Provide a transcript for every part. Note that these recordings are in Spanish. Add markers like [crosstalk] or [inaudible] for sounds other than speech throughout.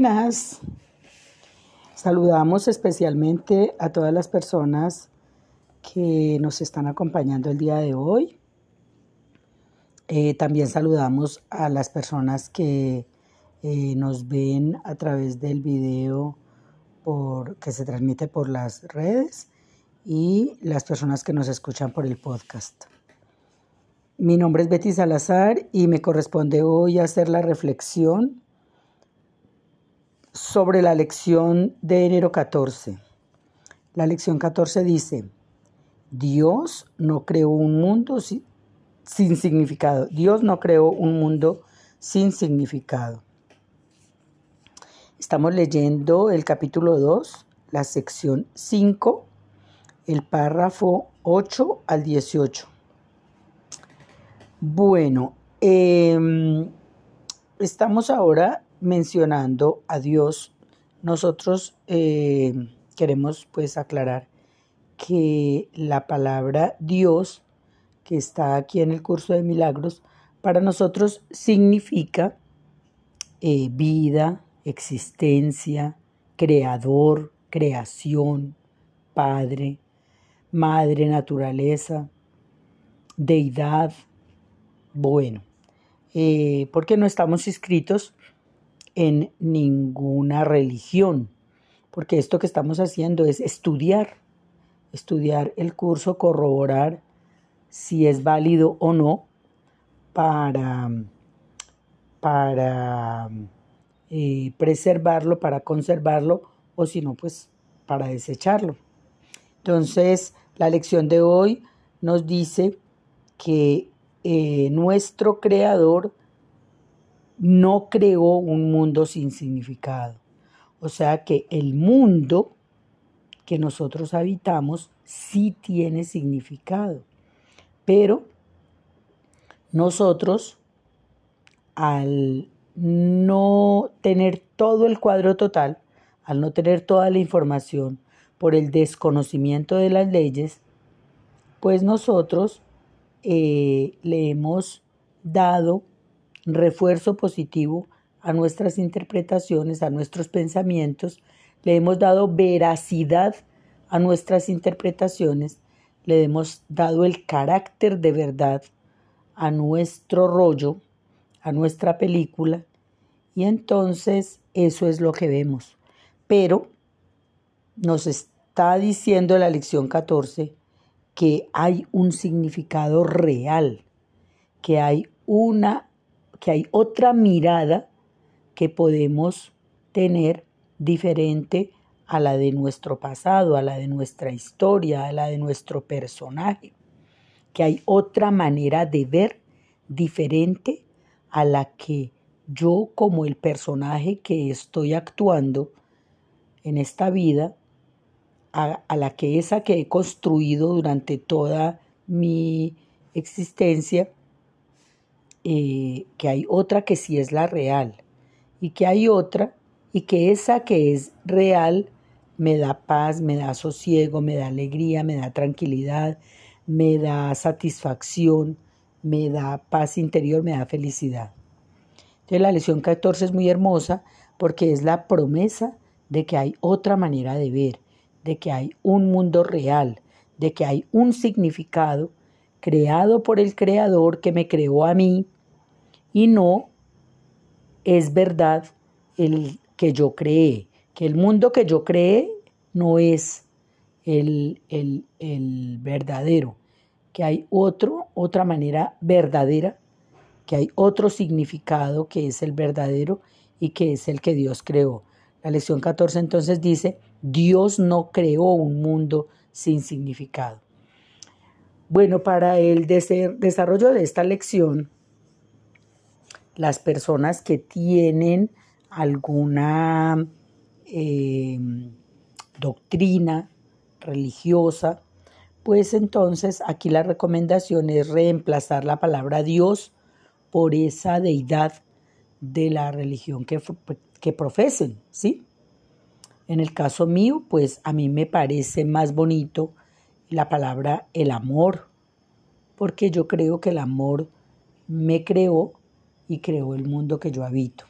Buenas. Saludamos especialmente a todas las personas que nos están acompañando el día de hoy. Eh, también saludamos a las personas que eh, nos ven a través del video por, que se transmite por las redes y las personas que nos escuchan por el podcast. Mi nombre es Betty Salazar y me corresponde hoy hacer la reflexión sobre la lección de enero 14. La lección 14 dice, Dios no creó un mundo sin, significado. Dios no creó un mundo sin significado. Estamos leyendo el capítulo 2, la sección 5, el párrafo 8 al 18. Bueno, em, estamos ahora mencionando a Dios, nosotros eh, queremos pues aclarar que la palabra Dios, que está aquí en el curso de milagros, para nosotros significa eh, vida, existencia, creador, creación, padre, madre, naturaleza, deidad. Bueno, eh, porque no estamos inscritos en ninguna religión, porque esto que estamos haciendo es estudiar, estudiar el curso, corroborar si es válido o no para, para eh, preservarlo, para conservarlo, o si no, pues para desecharlo. Entonces, la lección de hoy nos dice que eh, nuestro creador no creó un mundo sin significado. O sea que el mundo que nosotros habitamos sí tiene significado. Pero nosotros, al no tener todo el cuadro total, al no tener toda la información, por el desconocimiento de las leyes, pues nosotros eh, le hemos dado refuerzo positivo a nuestras interpretaciones, a nuestros pensamientos, le hemos dado veracidad a nuestras interpretaciones, le hemos dado el carácter de verdad a nuestro rollo, a nuestra película, y entonces eso es lo que vemos. Pero nos está diciendo la lección 14 que hay un significado real, que hay una que hay otra mirada que podemos tener diferente a la de nuestro pasado, a la de nuestra historia, a la de nuestro personaje, que hay otra manera de ver diferente a la que yo como el personaje que estoy actuando en esta vida, a, la que esa que he construido durante toda mi existencia, eh, que hay otra que sí es la real y que hay otra y que esa que es real me da paz, me da sosiego, me da alegría, me da tranquilidad, me da satisfacción, me da paz interior, me da felicidad. Entonces la lección 14 es muy hermosa porque es la promesa de que hay otra manera de ver, de que hay un mundo real, de que hay un significado creado por el Creador que me creó a mí y no es verdad el que yo creé, que el mundo que yo creé no es el, el, el verdadero, que hay otro, otra manera verdadera, que hay otro significado que es el verdadero y que es el que Dios creó. La lección 14 entonces dice, Dios no creó un mundo sin significado. Bueno, para el desarrollo de esta lección, las personas que tienen alguna em, doctrina religiosa, pues entonces aquí la recomendación es reemplazar la palabra Dios por esa deidad de la religión que, que profesen, ¿sí? En el caso mío, pues a mí me parece más bonito la palabra el amor, porque yo creo que el amor me creó y creó el mundo que yo habito.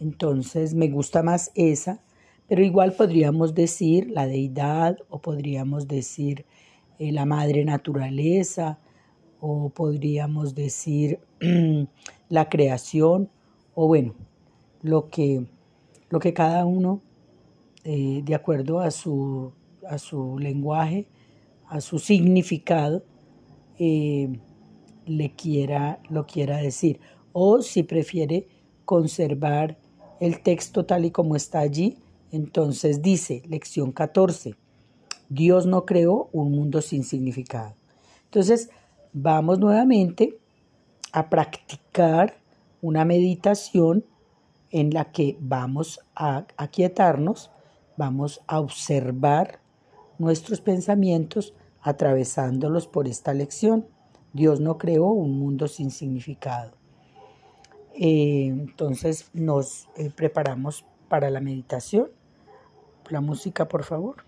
Entonces me gusta más esa, pero igual podríamos decir la deidad o podríamos decir eh, la madre naturaleza o podríamos decir [clears throat] la creación o bueno, lo que, lo que cada uno, eh, de acuerdo a su, a su lenguaje, a su significado, eh, le quiera, lo quiera decir. O si prefiere conservar el texto tal y como está allí, entonces dice, lección 14, Dios no creó un mundo sin significado. Entonces, vamos nuevamente a practicar una meditación en la que vamos a aquietarnos, vamos a observar nuestros pensamientos atravesándolos por esta lección. Dios no creó un mundo sin significado. Eh, entonces nos eh, preparamos para la meditación. La música, por favor.